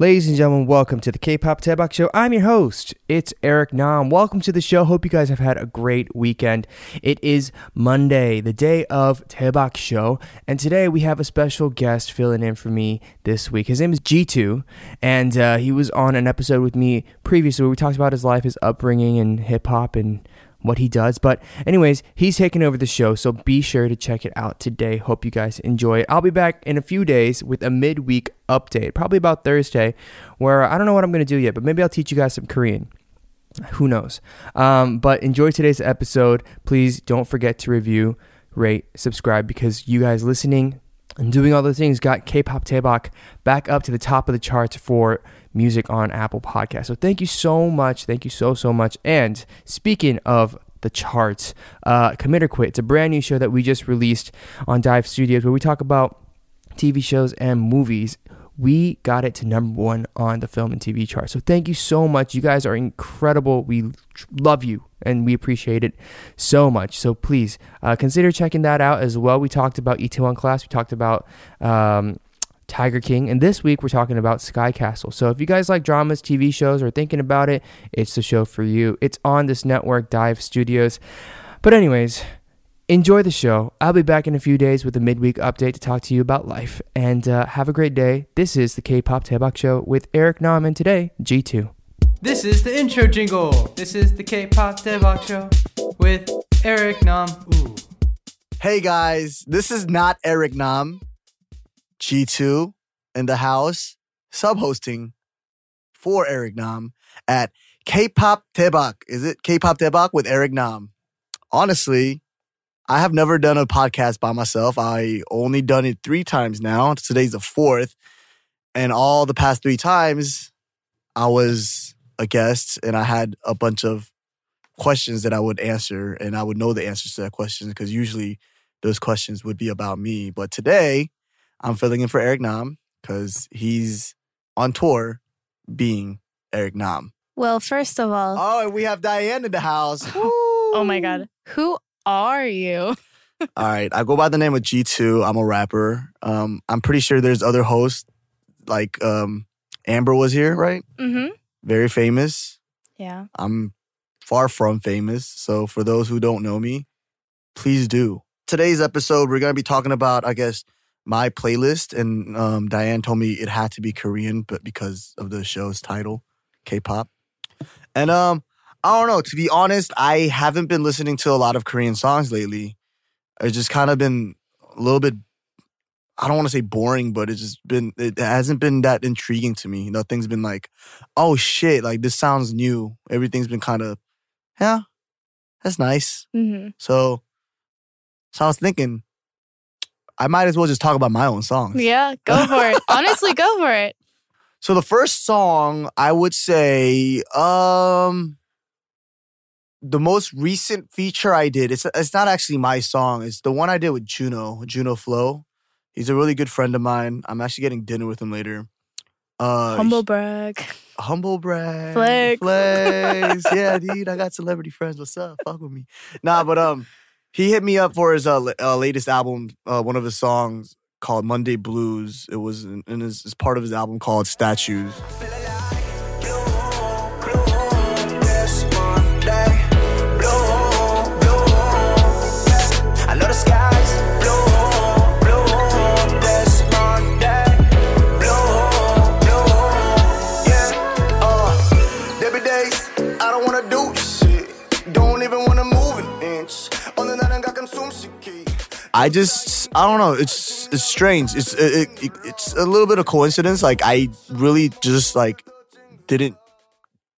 Ladies and gentlemen, welcome to the K-Pop Daebak Show. I'm your host. It's Eric Nam. Welcome to the show. Hope you guys have had a great weekend. It is Monday, the day of Daebak Show, and today we have a special guest filling in for me this week. His name is G2, and uh, he was on an episode with me previously where we talked about his life, his upbringing and hip hop, and what he does. But, anyways, he's taking over the show, so be sure to check it out today. Hope you guys enjoy it. I'll be back in a few days with a midweek update, probably about Thursday, where I don't know what I'm going to do yet, but maybe I'll teach you guys some Korean. Who knows? Um, but enjoy today's episode. Please don't forget to review, rate, subscribe because you guys listening and doing all those things got K-pop Daebak back up to the top of the charts for music on Apple Podcasts. So thank you so much. Thank you so so much. And speaking of the charts, uh, Commit or Quit. It's a brand new show that we just released on Dive Studios where we talk about TV shows and movies. We got it to number one on the film and TV chart. So thank you so much. You guys are incredible. We love you and we appreciate it so much. So please uh, consider checking that out as well. We talked about Itaewon Class. We talked about um, Tiger King. And this week we're talking about Sky Castle. So if you guys like dramas, TV shows, or thinking about it, it's the show for you. It's on this network, Dive Studios. But, anyways, enjoy the show. I'll be back in a few days with a midweek update to talk to you about life. And uh, have a great day. This is the K pop Daebak Show with Eric Nam and today, G2. This is the intro jingle. This is the K-pop Daebak show with Eric Nam. Ooh. Hey guys, this is not Eric Nam. G2 in the house, sub hosting for Eric Nam at K-pop Daebak. Is it K-pop Daebak with Eric Nam? Honestly, I have never done a podcast by myself. I only done it three times now. Today's the fourth. And all the past three times, I was a guest and I had a bunch of questions that I would answer and I would know the answers to that question because usually those questions would be about me. But today, I'm filling in for Eric Nam because he's on tour being Eric Nam. Well, first of all, Oh, and we have Diane in the house. oh my God, who are you? All right. I go by the name of G2. I'm a rapper. Um, I'm pretty sure there's other hosts like um, Amber was here, right? Mm-hmm. Very famous. Yeah. I'm far from famous. So for those who don't know me, please do. Today's episode, we're going to be talking about, I guess, my playlist. And um, Diane told me it had to be Korean, but because of the show's title, K-pop. And um, I don't know. To be honest, I haven't been listening to a lot of Korean songs lately. It's just kind of been a little bit. I don't want to say boring, but it's just been. It hasn't been that intriguing to me. Nothing's been like, oh shit, like this sounds new. Everything's been kind of, yeah, that's nice. Mm-hmm. So, so I was thinking, I might as well just talk about my own songs. Yeah, go for it. Honestly, go for it. So the first song I would say, um, the most recent feature I did. It's it's not actually my song. It's the one I did with Juno, Junoflo. He's a really good friend of mine. I'm actually getting dinner with him later. Uh, Humble brag. humble brag, Flex. flex. yeah, dude, I got celebrity friends. What's up? Fuck with me. Nah, but um, he hit me up for his uh, uh latest album. Uh, one of his songs called Monday Blues. It was in, in his, part of his album called Statues. I just I don't know. It's it's strange. It's it, it, it's a little bit of coincidence. Like I really just like didn't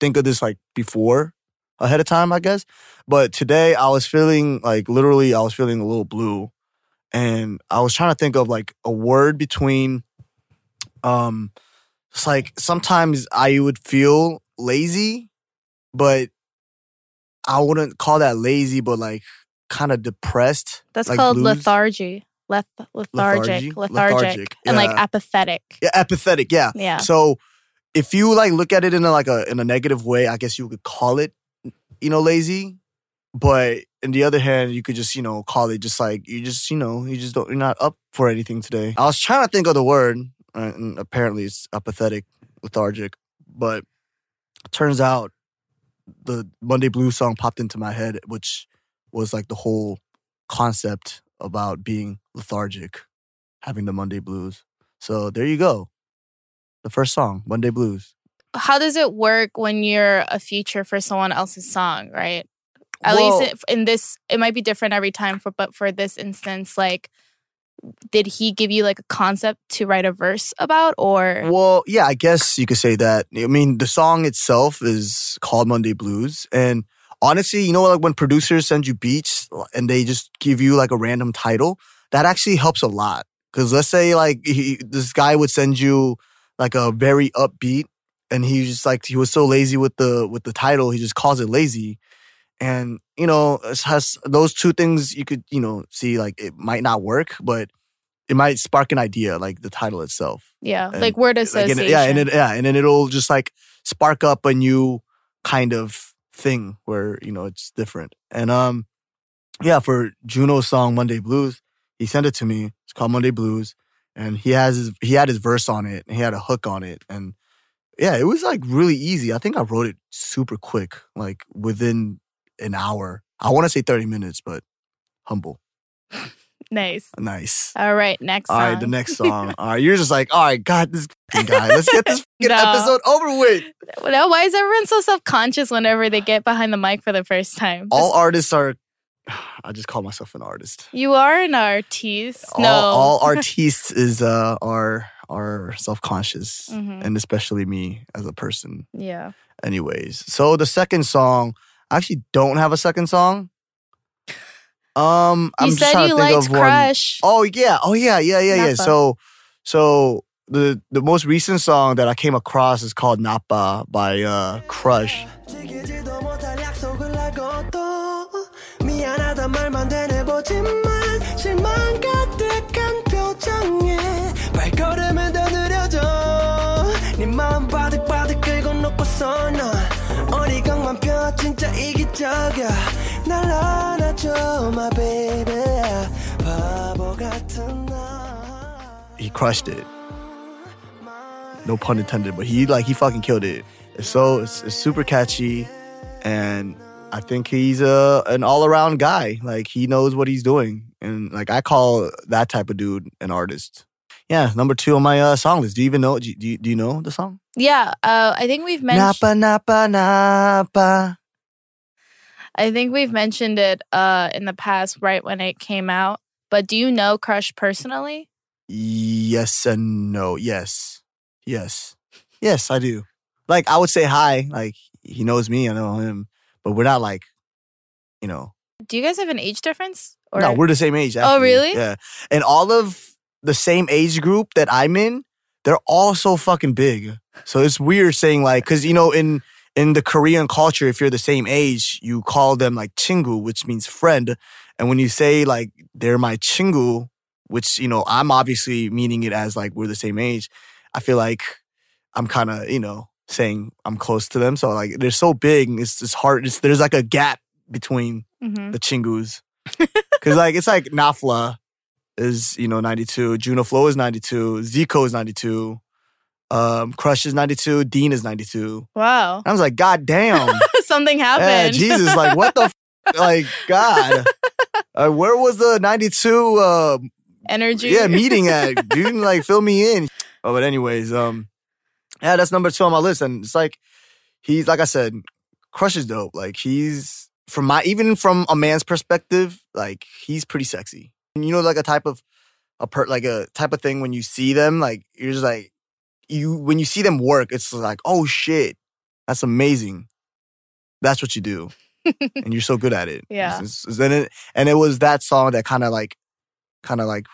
think of this like before ahead of time. I guess, but today I was feeling like literally I was feeling a little blue, and I was trying to think of like a word between um. It's like sometimes I would feel lazy, but I wouldn't call that lazy, but like kind of depressed. That's like called blues. lethargy. Leth- Lethargy? lethargic. Lethargic. Lethargic, And like apathetic. Yeah, apathetic. Yeah. Yeah. So if you like look at it in a, like a in a negative way, I guess you could call it, you know, lazy. But in the other hand, you could just you know call it just like you just you know you just don't you're not up for anything today. I was trying to think of the word, and apparently it's apathetic. lethargic. But turns out the Monday Blues song popped into my head, which was like the whole concept about being lethargic, having the Monday Blues. So there you go. The first song, Monday Blues. How does it work when you're a feature for someone else's song, right? At Well- least in this, it might be different every time. For but for this instance, like, did he give you like a concept to write a verse about, or Well, yeah, I guess you could say that. I mean, the song itself is called Monday Blues. And honestly, you know, like when producers send you beats and they just give you like a random title, that actually helps a lot. Cause let's say like he, this guy would send you like a very upbeat and he just like, he was so lazy with the, with the title, he just calls it lazy. And, you know, it has those two things you could, you know, see like it might not work, but it might spark an idea, like the title itself yeah, and, like word like, association? and, yeah, and it, yeah, and then it'll just like spark up a new kind of thing where you know it's different. And um, yeah, for Juno's song Monday Blues, he sent it to me. It's called Monday Blues, and he has his he had his verse on it, and he had a hook on it, and yeah, it was like really easy. I think I wrote it super quick, like within an hour. I want to say thirty minutes, but humble, nice. nice. All right, next All song. right, the next song. All right, you're just like, all right, God, this guy. Let's get this No. episode over with. Now, why is everyone so self conscious whenever they get behind the mic for the first time? All Just- artists are. I just call myself an artist. you are an artiste. no, All, all artists is uh are are self conscious, Mhm. and especially me as a person. yeah. Anyways, so the second song, I actually don't have a second song. Um, I'm You just said trying you to think liked of one. Crush. Oh yeah, oh yeah, yeah, yeah, yeah. Nappa. So, so the the most recent song that I came across is called Nappa by uh Crush. He crushed it. No pun intended, but he like he fucking killed it. It's so it's, it's super catchy, and I think he's a an all around guy. Like he knows what he's doing, and like I call that type of dude an artist. Yeah, number two on my uh, song list. Do you even know? Do you, do you, know the song? Yeah, uh, I think we've mentioned. Nappa Nappa Nappa. I think we've mentioned it uh, in the past, right when it came out. But do you know Crush personally? Yes and no. Yes, yes, yes. I do. Like I would say hi. Like he knows me. I know him, but we're not like, you know. Do you guys have an age difference? Or No, we're the same age. Oh, really? Yeah. And all of the same age group that I'm in, they're all so fucking big. So it's weird saying like, because you know, in in the Korean culture, if you're the same age, you call them like chingu, which means friend. And when you say like they're my chingu, which you know, I'm obviously meaning it as like we're the same age. I feel like I'm kind of you know saying I'm close to them. So like they're so big, it's it's hard. It's, there's like a gap between Mhm. the chingus. Cause like it's like Nafla is, you know, 92, Junoflo is 92, Zico is 92, um, Crush is 92, Dean is 92. Wow, I was like, God damn. something yeah, happened. Jesus, like what the f- like God. Uh, where was the 92 uh Energy. yeah, meeting at? Dude, like fill me in. Oh, but anyways, um yeah, that's number two on my list. And it's like he's like I said, Crush is dope. Like he's from my even from a man's perspective, like he's pretty sexy. And you know, like a type of a per like a type of thing when you see them, like you're just like you when you see them work, it's like, oh shit, that's amazing. That's what you do. and you're so good at it. Yeah. It's- it's- and it and it was that song that kind of like kind of like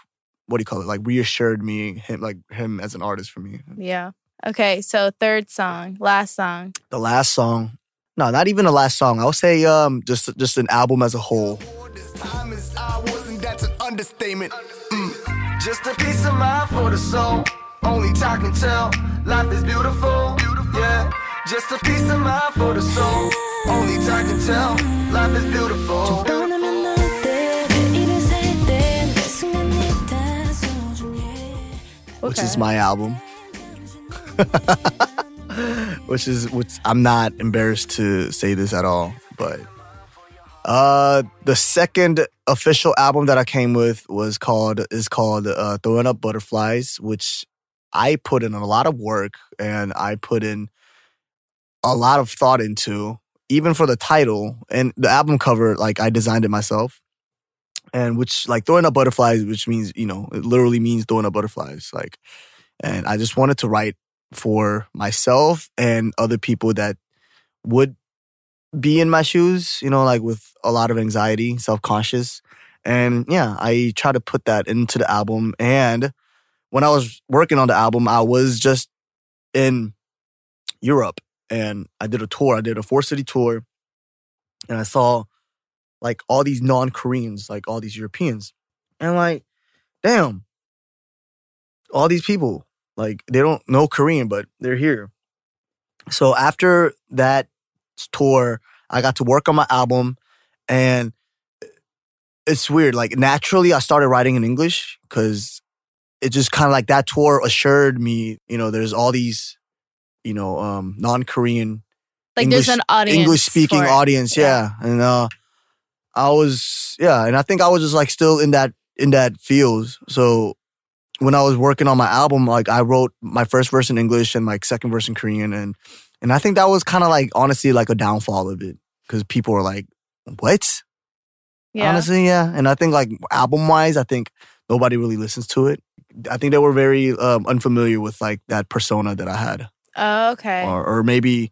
what do you call it? Like reassured me him like him as an artist for me. Yeah. Okay, so third song, last song. The last song, no, not even the last song. I'll say um just just an album as a whole. This time is ours, and that's an understatement. Mm. Just a piece of mind for the soul. Only talk and tell. Life is beautiful. beautiful. Yeah. Just a piece of mind for the soul. Only talk and tell. Life is beautiful. Okay. Which is my album. which is which I'm not embarrassed to say this at all, but uh the second official album that I came with was called is called uh Throwing Up Butterflies, which I put in a lot of work and I put in a lot of thought into, even for the title and the album cover, like I designed it myself. And which like throwing up butterflies, which means, you know, it literally means throwing up butterflies. Like and I just wanted to write for myself and other people that would be in my shoes, you know, like with a lot of anxiety, self conscious. And yeah, I try to put that into the album. And when I was working on the album, I was just in Europe and I did a tour. I did a four city tour and I saw like all these non Koreans, like all these Europeans. And like, damn, all these people, like they don't know Korean, but they're here. So after that tour, I got to work on my album and it's weird. Like naturally I started writing in English because it just kind of like that tour assured me, you know, there's all these, you know, um non-Korean Like English- there's an audience. English speaking audience, yeah. And uh I was yeah, and I think I was just like still in that in that field. So when I was working on my album, like I wrote my first verse in English and my second verse in Korean and and I think that was kind of like honestly like a downfall of it cuz people were like, "What?" Yeah. Honestly, yeah. And I think like album wise, I think nobody really listens to it. I think they were very um, unfamiliar with like that persona that I had, Oh, okay. or or maybe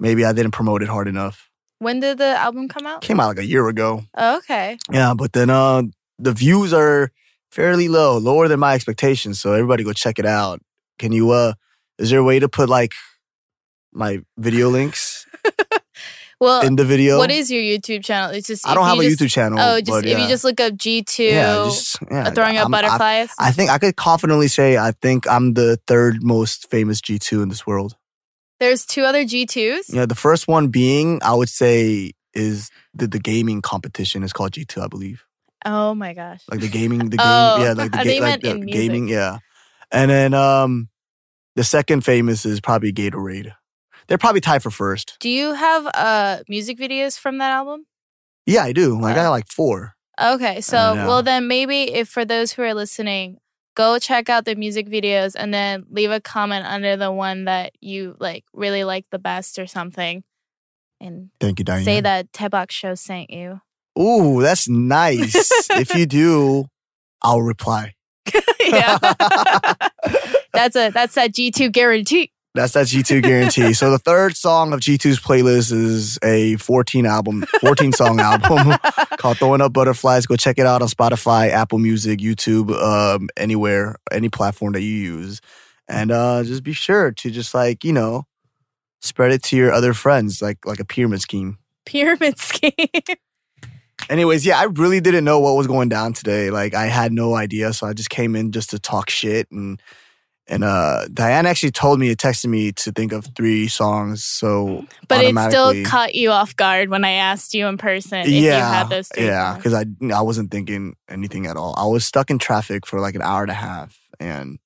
maybe I didn't promote it hard enough. when did the album come out? Came out like a year ago. Oh, okay. Yeah, but then uh the views are fairly low, lower than my expectations. So everybody go check it out. Can you uh is there a way to put like my video links Well, in the video? what is your YouTube channel? It's just I don't have a just- YouTube channel. Oh, just but if you just look up G two yeah, just, yeah, throwing up I'm- I- butterflies. I think I could confidently say I think I'm the third most famous G2 in this world. There's two other G twos. Yeah, the first one being I would say is the, the gaming competition is called G2, I believe. Oh my gosh. Like the gaming, the game, Oh, yeah, like the, ga- like the music. gaming, yeah. And then um the second famous is probably Gatorade. They're probably tied for first. Do you have uh music videos from that album? Yeah, I do. Like I got like four. Okay, so well then maybe if for those who are listening, go check out the music videos and then leave a comment under the one that you like really like the best or something, and Thank you, Diane. say that Daebak Show sent you. Ooh, that's nice. if you do, I'll reply. yeah, that's a that's that G two guarantee. That's that G2 guarantee. so the third song of G2's playlist is a 14 album, 14 song album called Throwing Up Butterflies. Go check it out on Spotify, Apple Music, YouTube, um, anywhere, any platform that you use. And uh just be sure to just like, you know, spread it to your other friends, like like a pyramid scheme. Pyramid scheme. Anyways, yeah, I really didn't know what was going down today. Like I had no idea. So I just came in just to talk shit and and uh Diane actually told me, texted me to think of three songs. So but it still caught you off guard when I asked you in person if you had those three. yeah, because I I wasn't thinking anything at all. I was stuck in traffic for like an hour and a half and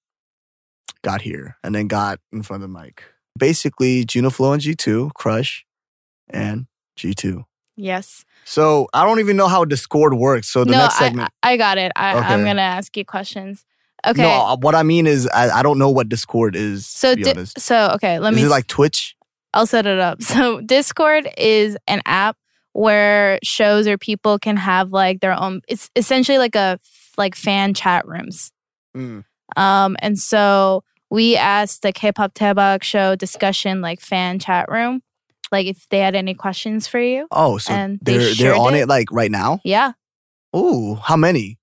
got here and then got in front of the mic. Basically, Junoflo and G2, Crush, and G2. Yes. So I don't even know how Discord works. So the no, next segment. I I got it. I, I'm gonna ask you questions. Okay. No, uh, what I mean is I, I don't know what Discord is. so di- so okay, let is me it like Twitch? I'll set it up. So Discord is an app where shows or people can have like their own it's essentially like a like fan chat rooms. Mm. Um and so we asked the K-pop Daebak show discussion like fan chat room like if they had any questions for you. Oh, so And they they're sure they're on did. it like right now. Yeah. Oh, how many?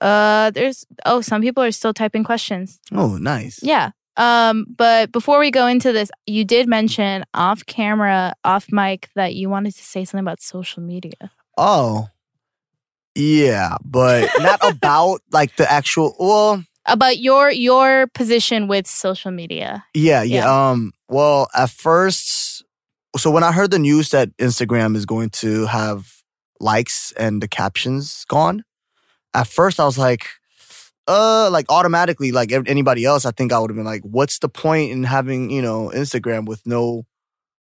Uh there's oh some people are still typing questions. Oh, nice. Yeah. Um, but before we go into this, you did mention off camera, off mic that you wanted to say something about social media. Oh, yeah, but not about like the actual. Well, About your your position with social media. yeah, yeah. Um, well, at first, so when I heard the news that Instagram is going to have likes and the captions gone, at first I was like, uh, like automatically, like anybody else, I think I would have been like, what's the point in having you know Instagram with no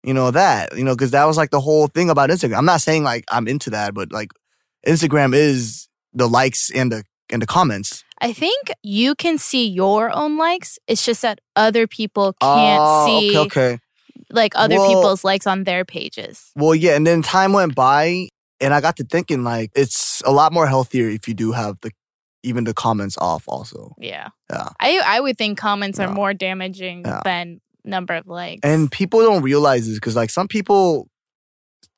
you know that you know because that was like the whole thing about Instagram. I'm not saying like I'm into that, but like Instagram is the likes and the and the comments. I think you can see your own likes. It's just that other people can't Oh, see Okay, okay. like other Well- people's likes on their pages. Well, yeah, and then time went by, and I got to thinking like it's a lot more healthier if you do have the even the comments off. Also, Yeah. Yeah. I I would think comments are more damaging Yeah. than number of likes. and people don't realize this because like some people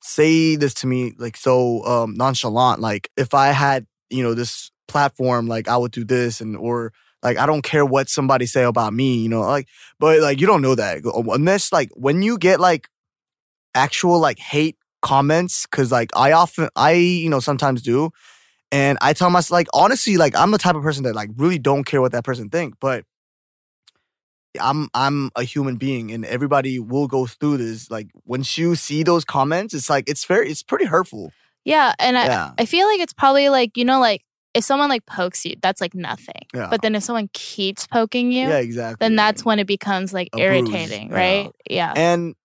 say this to me like so um nonchalant like if i had you know this platform like i would do this and or like i don't care what somebody say about me you know like but like you don't know that unless like when you get like actual like hate comments because like i often i you know sometimes do and i tell myself like honestly like i'm the type of person that like really don't care what that person think but I'm I'm a human being and everybody will go through this. Like once you see those comments, it's like it's very it's pretty hurtful. yeah, and I yeah. I feel like it's probably like, you know, like if someone like pokes you, that's like nothing. Yeah. But then if someone keeps poking you, Yeah, exactly. then that's when it becomes like A bruise, irritating, yeah. right? Yeah. and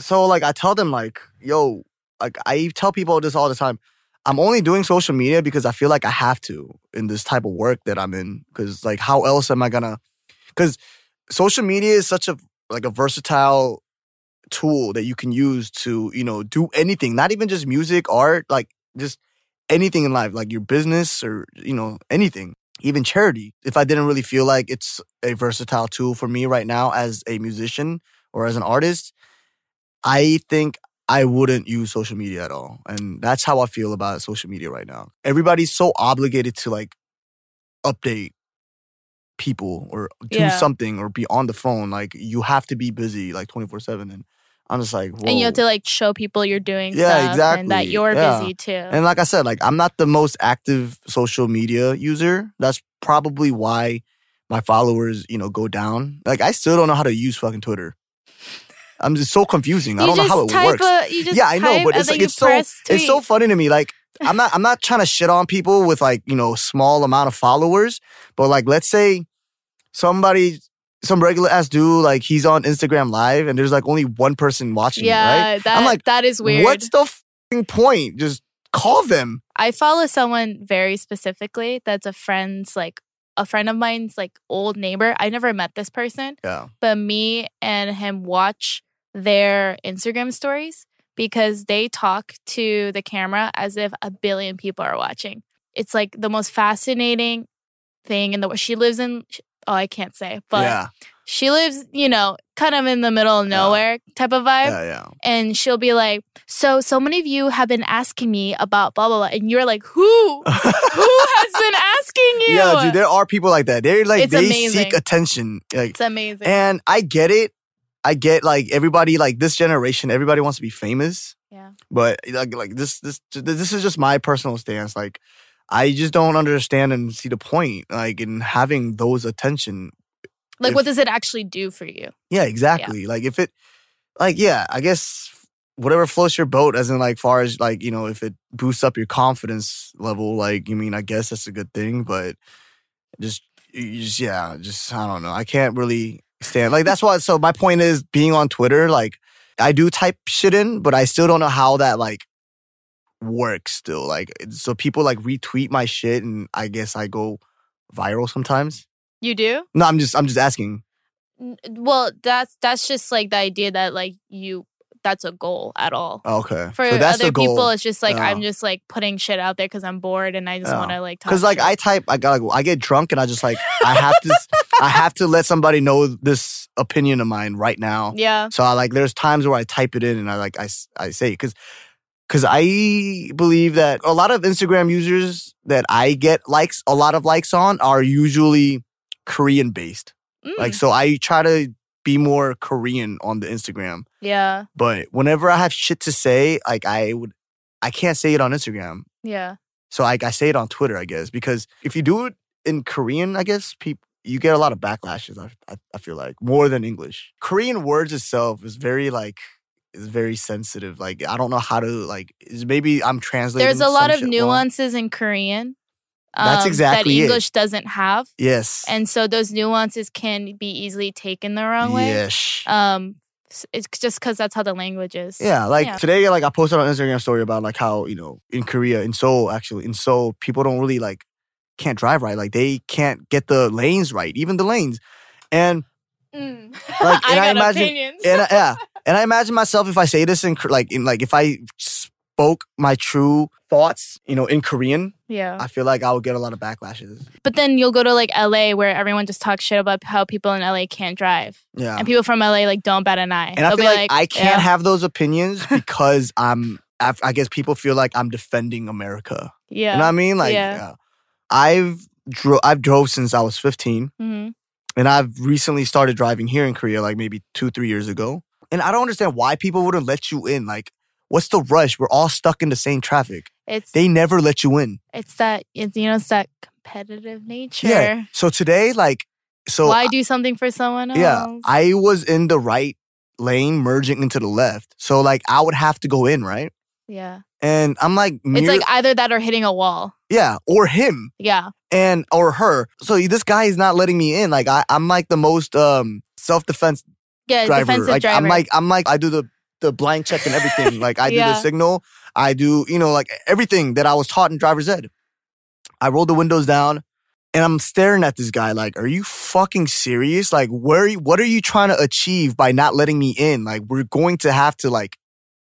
so like I tell them like, yo, like I tell people this all the time. I'm only doing social media because I feel like I have to in this type of work that I'm in. Cause like how else am I gonna because social media is such a like a versatile tool that you can use to, you know, do anything, not even just music, art, like just anything in life, like your business or, you know, anything, even charity. If I didn't really feel like it's a versatile tool for me right now as a musician or as an artist, I think I wouldn't use social media at all. And that's how I feel about social media right now. Everybody's so obligated to like update people or do Yeah. something or be on the phone. Like you have to be busy like 24 7. And I'm just like, and you have to like show people you're doing Yeah, stuff and that you're Yeah. busy too. And like I said, like I'm not the most active social media user. That's probably why my followers, you know, go down. Like I still don't know how to use fucking Twitter. I'm just so confusing. I don't know how it works. A, you yeah, I know, but it's like it's so press it's so funny to me. Like I'm not I'm not trying to shit on people with like you know small amount of followers, but like let's say somebody some regular ass dude like he's on Instagram live and there's like only one person watching, Yeah, right? that I'm like, that is weird. what's the fucking point? Just call them. I follow someone very specifically that's a friend's like a friend of mine's like old neighbor. I never met this person, Yeah. but me and him watch their Instagram stories because they talk to the camera as if a billion people are watching. It's like the most fascinating thing in the world. She lives in oh, I can't say, but yeah. She lives, you know, kind of in the middle of nowhere type of vibe Yeah, yeah. and she'll be like, "So, so many of you have been asking me about blah blah blah," and you're like, "Who? Who has been asking you?" Yeah, dude, there are people like that. They're like It's they amazing. seek attention. Like it's amazing. and I get it. I get like everybody like this generation, everybody wants to be famous. yeah, But like like this this this is just my personal stance. Like I just don't understand and see the point like in having those attention. Like if- what does it actually do for you? Yeah, exactly. Like if it like yeah, I guess whatever floats your boat as in like far as like, you know, if it boosts up your confidence level, like you mean I guess that's a good thing, but just just yeah, just I don't know. I can't really stand like that's why so my point is being on Twitter, like I do type shit in, but I still don't know how that like works still. Like so people like retweet my shit and I guess I go viral sometimes. You do? No, I'm just I'm just asking. Well, that's that's just like the idea that like you that's a goal at all. Oh, okay. For so that's other people, it's just like. I'm just like putting shit out there because I'm bored and I just want to like talk. Because like. I type, I got I get drunk and I just like I have to I have to let somebody know this opinion of mine right now. yeah, So I like there's times where I type it in and I like I I say because because I believe that a lot of Instagram users that I get likes a lot of likes on are usually Korean based. Mm, Like so I try to be more Korean on the Instagram. yeah, But whenever I have shit to say, like I would I can't say it on Instagram. yeah. So like I say it on Twitter, I guess, because if you do it in Korean, I guess people you get a lot of backlashes. I, I I feel like more than English. Korean words itself is very like is very sensitive. Like I don't know how to like. Is maybe I'm translating. There's a lot of shit wrong. nuances in Korean. That's um, exactly it. that English doesn't have. Yes. and so those nuances can be easily taken the wrong way. Yes. Um, It's just because that's how the language is. Yeah, like Yeah. today, like I posted on Instagram story about like how you know in Korea, in Seoul, actually in Seoul, people don't really like can't drive right. Like they can't get the lanes right, even the lanes. And Mm. Like, I and I got imagine- opinions. and I, yeah, and I imagine myself if I say this in like in like if I spoke my true thoughts, you know, in Korean, yeah. I feel like I would get a lot of backlashes. But then you'll go to like LA where everyone just talks shit about how people in LA can't drive. Yeah. And people from LA like don't bat an eye. And I They'll feel be like, I can't yeah, have those opinions because I'm. I I guess people feel like I'm defending America. Yeah. You know what I mean? Like, Yeah. yeah. I've dro- I've drove since I was 15, hmm and I've recently started driving here in Korea, like maybe two, three years ago. And I don't understand why people wouldn't let you in. Like, what's the rush? We're all stuck in the same traffic. It's They never let you in. it's that it's you know it's that competitive nature. Yeah. So today, like, so Why do something for someone else? yeah, I was in the right lane, merging into the left. So like, I would have to go in, right? yeah. And I'm like, It's mere- like either that or hitting a wall. yeah, or him. Yeah. and or her. So this guy is not letting me in. Like I, I'm like the most um self defense Yeah. driver. defensive Like driver. I'm like I'm like I do the the blind check and everything. like I do the signal. I do you know like everything that I was taught in driver's ed. I roll the windows down. And I'm staring at this guy like, are you fucking serious? Like, where? Are you, what are you trying to achieve by not letting me in? Like, we're going to have to like.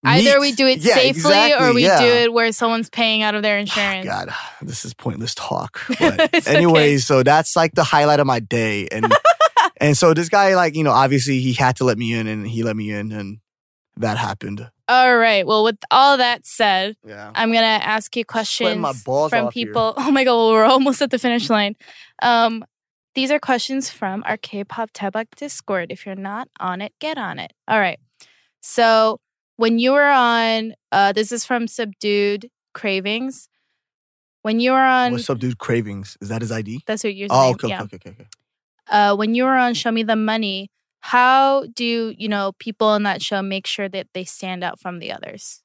either meet. we do it Yeah, safely or we yeah. do it where someone's paying out of their ah, insurance. God, this is pointless talk. But anyway, so that's like the highlight of my day. And and so this guy, like, you know, obviously he had to let me in and he let me in and that happened. All right. Well, with all that said, Yeah. I'm gonna ask you questions from off here. people. Oh my god, well, we're almost at the finish line. Um, these are questions from our K-pop Daebak Discord. If you're not on it, get on it. All right. So when you were on, uh, this is from Subdued Cravings. When you were on, What's dude? Cravings. Is that his ID? that's what you're Oh, saying. okay, yeah. okay, okay, okay. Uh, when you were on Show Me the Money, how do you know people on that show make sure that they stand out from the others,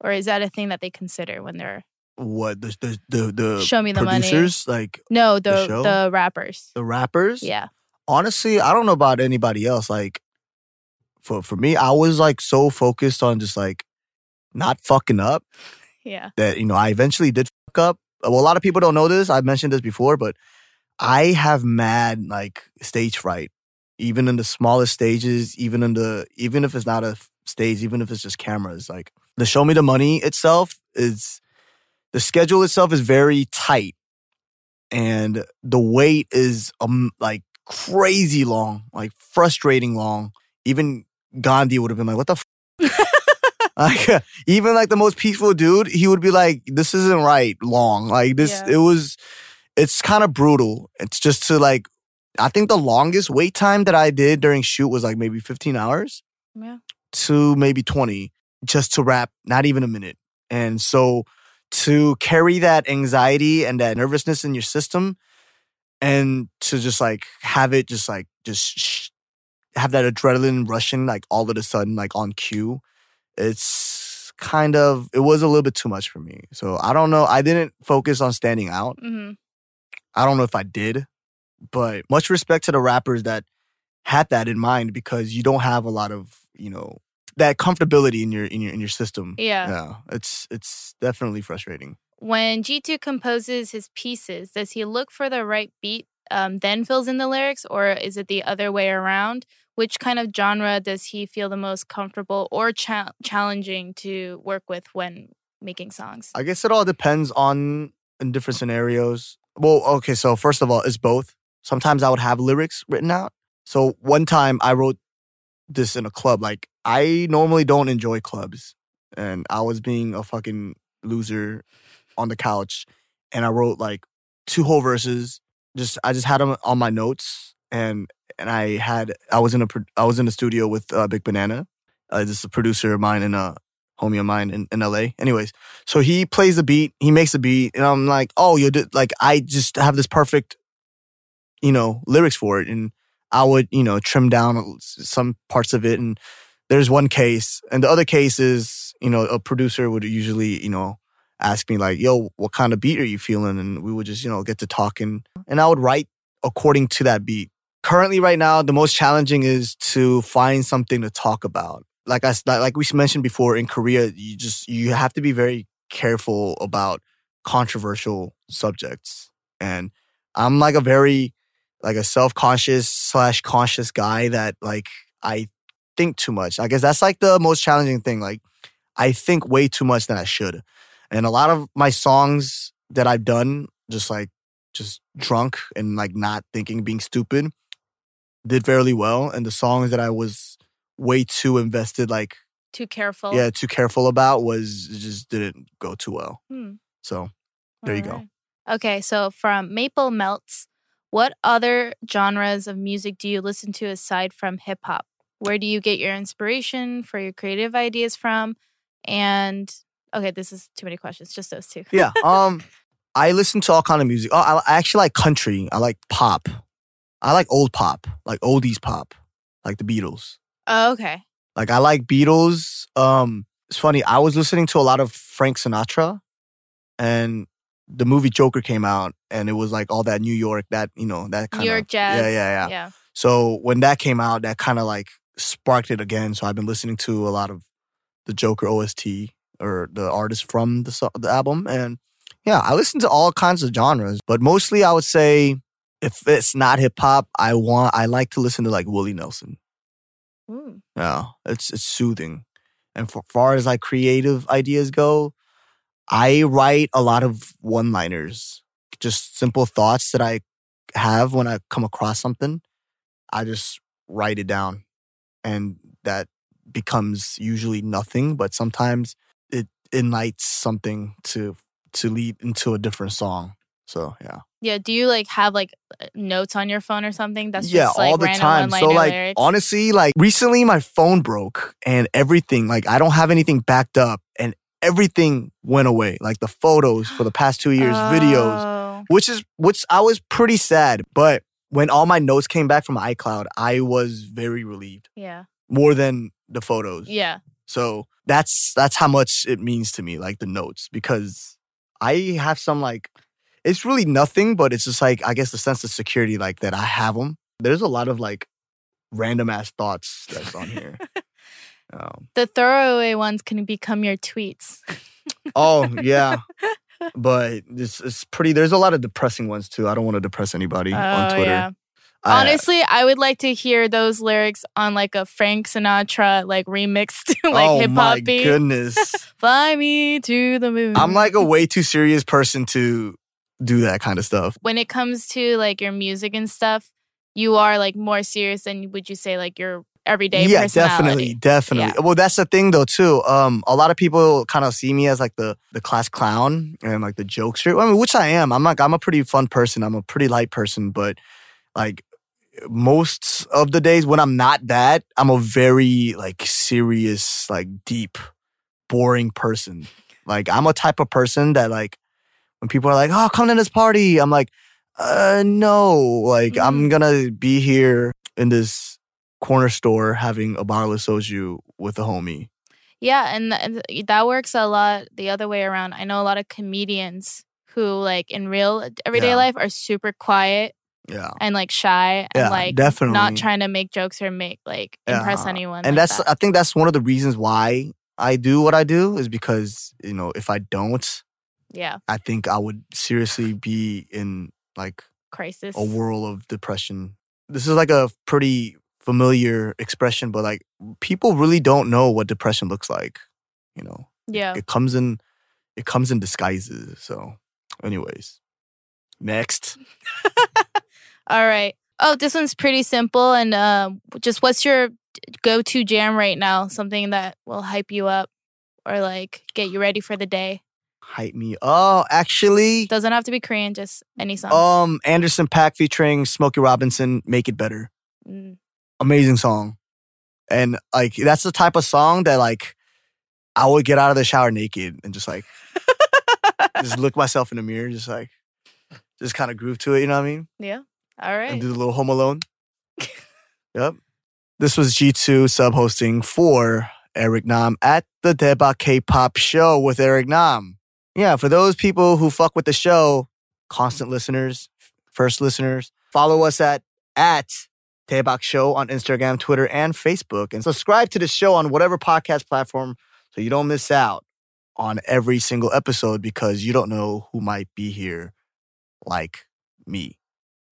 or is that a thing that they consider when they're What the the the, the Show me the money. producers, like No, The the the, rappers. the rappers? Yeah. Honestly, I don't know about anybody else. Like for for me, I was like so focused on just like not fucking up Yeah. that you know I eventually did fuck up. Well, a lot of people don't know this. I've mentioned this before, but I have mad like stage fright, even in the smallest stages, even in the even if it's not a stage, even if it's just cameras. Like the show me the money itself is the schedule itself is very tight, and the wait is um like crazy long, like frustrating long. Even Gandhi would have been like, "What the." F-? like even like the most peaceful dude, he would be like, "This isn't right." Long like this, Yeah. it was. It's kind of brutal. It's just to like, I think the longest wait time that I did during shoot was like maybe 15 hours Yeah. to maybe 20 just to wrap, not even a minute. And so to carry that anxiety and that nervousness in your system and to just like have it just like just sh- have that adrenaline rushing like all of a sudden like on cue it's kind of it was a little bit too much for me so i don't know i didn't focus on standing out hmm i don't know if i did but much respect to the rappers that had that in mind because you don't have a lot of you know that comfortability in your in your in your system Yeah. yeah it's it's definitely frustrating When G2 composes his pieces, does he look for the right beat, um, then fills in the lyrics, or is it the other way around? Which kind of genre does he feel the most comfortable or cha- challenging to work with when making songs? I guess it all depends on in different scenarios. Well, okay, so first of all, it's both. Sometimes I would have lyrics written out. So one time I wrote this in a club. Like I normally don't enjoy clubs, and I was being a fucking loser on the couch, and I wrote like two whole verses. Just I just had them on my notes, and and I had I was in a I was in the studio with uh, Big Banana. Uh, this is a producer of mine and a homie of mine in, in LA. Anyways, so he plays the beat, he makes the beat, and I'm like, oh, you did like I just have this perfect, you know, lyrics for it, and I would you know trim down some parts of it, and there's one case, and the other case is you know a producer would usually you know ask me like, yo, what kind of beat are you feeling, and we would just you know get to talking, and I would write according to that beat. currently right now the most challenging is to find something to talk about. Like I like we mentioned before in Korea, you just you have to be very careful about controversial subjects. And I'm like a very like a self-conscious slash conscious guy that like I think too much. I guess that's like the most challenging thing. Like I think way too much than I should. And a lot of my songs that I've done, just like just drunk and like not thinking, being stupid, did fairly well. And the songs that I was way too invested, like Too careful. yeah, too careful about, was just didn't go too well. Hmm. So there you go. Okay, so from Maple Melts, what other genres of music do you listen to aside from hip hop? Where do you get your inspiration for your creative ideas from? And okay, this is too many questions, just those two. yeah. Um, I listen to all kind of music. Oh, I, I actually like country. I like pop. I like old pop, like oldies pop, like the Beatles. Oh, okay. Like I like Beatles. Um, it's funny. I was listening to a lot of Frank Sinatra, and the movie Joker came out, and it was like all that New York, that you know, that kind New of York jazz. Yeah, yeah, yeah. Yeah. So when that came out, that kind of like sparked it again. So I've been listening to a lot of the Joker OST or the artist from the the album, and yeah, I listen to all kinds of genres, but mostly I would say if it's not hip hop, I want I like to listen to like Willie Nelson. Ooh. Yeah, it's it's soothing. And for far as like creative ideas go, I write a lot of one-liners, just simple thoughts that I have when I come across something. I just write it down, and that becomes usually nothing, but sometimes it ignites something to to lead into a different song. So yeah. Yeah. Do you like have like uh, notes on your phone or something? That's yeah, just like all the time. So like lyrics? honestly, like recently my phone broke and everything, like I don't have anything backed up and everything went away. Like the photos for the past two years, videos, Oh. which is which I was pretty sad. But when all my notes came back from iCloud, I was very relieved. Yeah. More than the photos. Yeah. So that's that's how much it means to me, like the notes, because I have some like it's really nothing, but it's just like I guess the sense of security, like that I have them. There's a lot of like random ass thoughts that's on here. um, The throwaway ones can become your tweets. oh yeah, but it's it's pretty. There's a lot of depressing ones too. I don't want to depress anybody on Oh, Twitter. yeah. I- Honestly, I would like to hear those lyrics on like a Frank Sinatra like remixed like oh hip my hop beat. goodness. Fly me to the moon. I'm like a way too serious person to do that kind of stuff. when it comes to like your music and stuff, you are like more serious than would you say like your everyday yeah, definitely, definitely. Yeah. Well, that's the thing though too. Um, a lot of people kind of see me as like the the class clown and like the jokester. I mean, which I am. I'm like I'm a pretty fun person. I'm a pretty light person, but like most of the days when I'm not that, I'm a very like serious, like deep, boring person. Like I'm a type of person that like when people are like, "Oh, come to this party," I'm like, "Uh, no." Like I'm gonna be here in this corner store having a bottle of soju with a homie. Yeah, and th- th- that works a lot the other way around. I know a lot of comedians who like in real everyday Yeah. life are super quiet Yeah. and like shy and Yeah, like definitely. not trying to make jokes or make like impress Yeah. anyone. And like that's that. I think that's one of the reasons why I do what I do is because, you know, if I don't, yeah, I think I would seriously be in like crisis. a world of depression. This is like a pretty familiar expression, but like people really don't know what depression looks like. You know, yeah. it comes in, it comes in disguises. So, anyways, next. All right. Oh, this one's pretty simple. And um, just what's your go to jam right now? Something that will hype you up or like get you ready for the day. Hype me. Oh, actually, Doesn't have to be Korean, just any song. um, Anderson Paak featuring Smokey Robinson, "Make It Better." Mm. Amazing song, and like that's the type of song that like I would get out of the shower naked and just like just look myself in the mirror, just like just kind of groove to it. You know what I mean? Yeah. All right. and do the little Home Alone. yep. This was G2 sub hosting for Eric Nam at the Deba K-pop show with Eric Nam. Yeah, for those people who fuck with the show, constant listeners, first listeners, follow us at at Daebak Show on Instagram, Twitter, and Facebook. And subscribe to the show on whatever podcast platform so you don't miss out on every single episode because you don't know who might be here like me.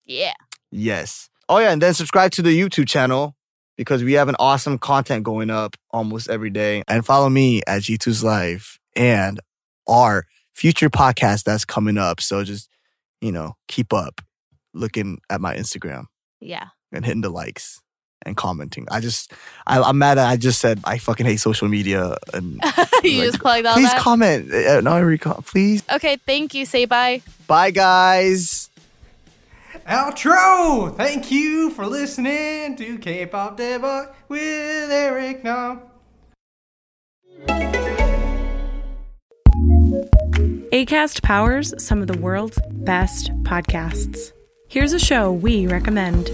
Yeah. Yes. Oh, yeah. And then subscribe to the YouTube channel because we have an awesome content going up almost every day. And follow me at G2's Life and our future podcast that's coming up. So just, you know, keep up looking at my Instagram Yeah. And hitting the likes and commenting. I just, I, I'm mad that I just said I fucking hate social media. And you Like, just plugged all please that. comment. Uh, No, every com- please. okay, thank you. Say bye. Bye, guys. Outro! Thank you for listening to K-pop Daebak with Eric Nam. ACAST powers some of the world's best podcasts. Here's a show we recommend.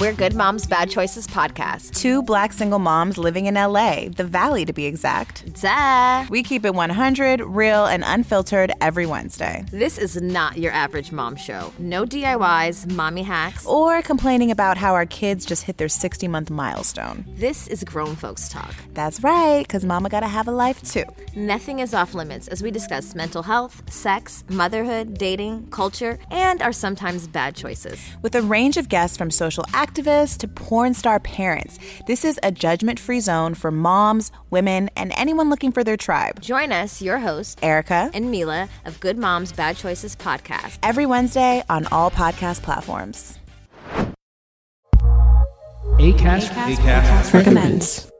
We're Good Moms Bad Choices podcast. Two black single moms living in LA, the Valley to be exact. Duh. We keep it 100, real, and unfiltered every Wednesday. This is not your average mom show. No DIYs, mommy hacks. Or complaining about how our kids just hit their 60 month milestone. This is grown folks talk. That's right, because mama gotta have a life too. Nothing is off limits as we discuss mental health, sex, motherhood, dating, culture, and our sometimes bad choices. With a range of guests from social activists to porn star parents, this is a judgment free zone for moms, women, and anyone looking for their tribe. Join us, your host, Erica, and Mila of Good Moms Bad Choices podcast. every Wednesday on all podcast platforms. ACAST, ACAST, Recommends.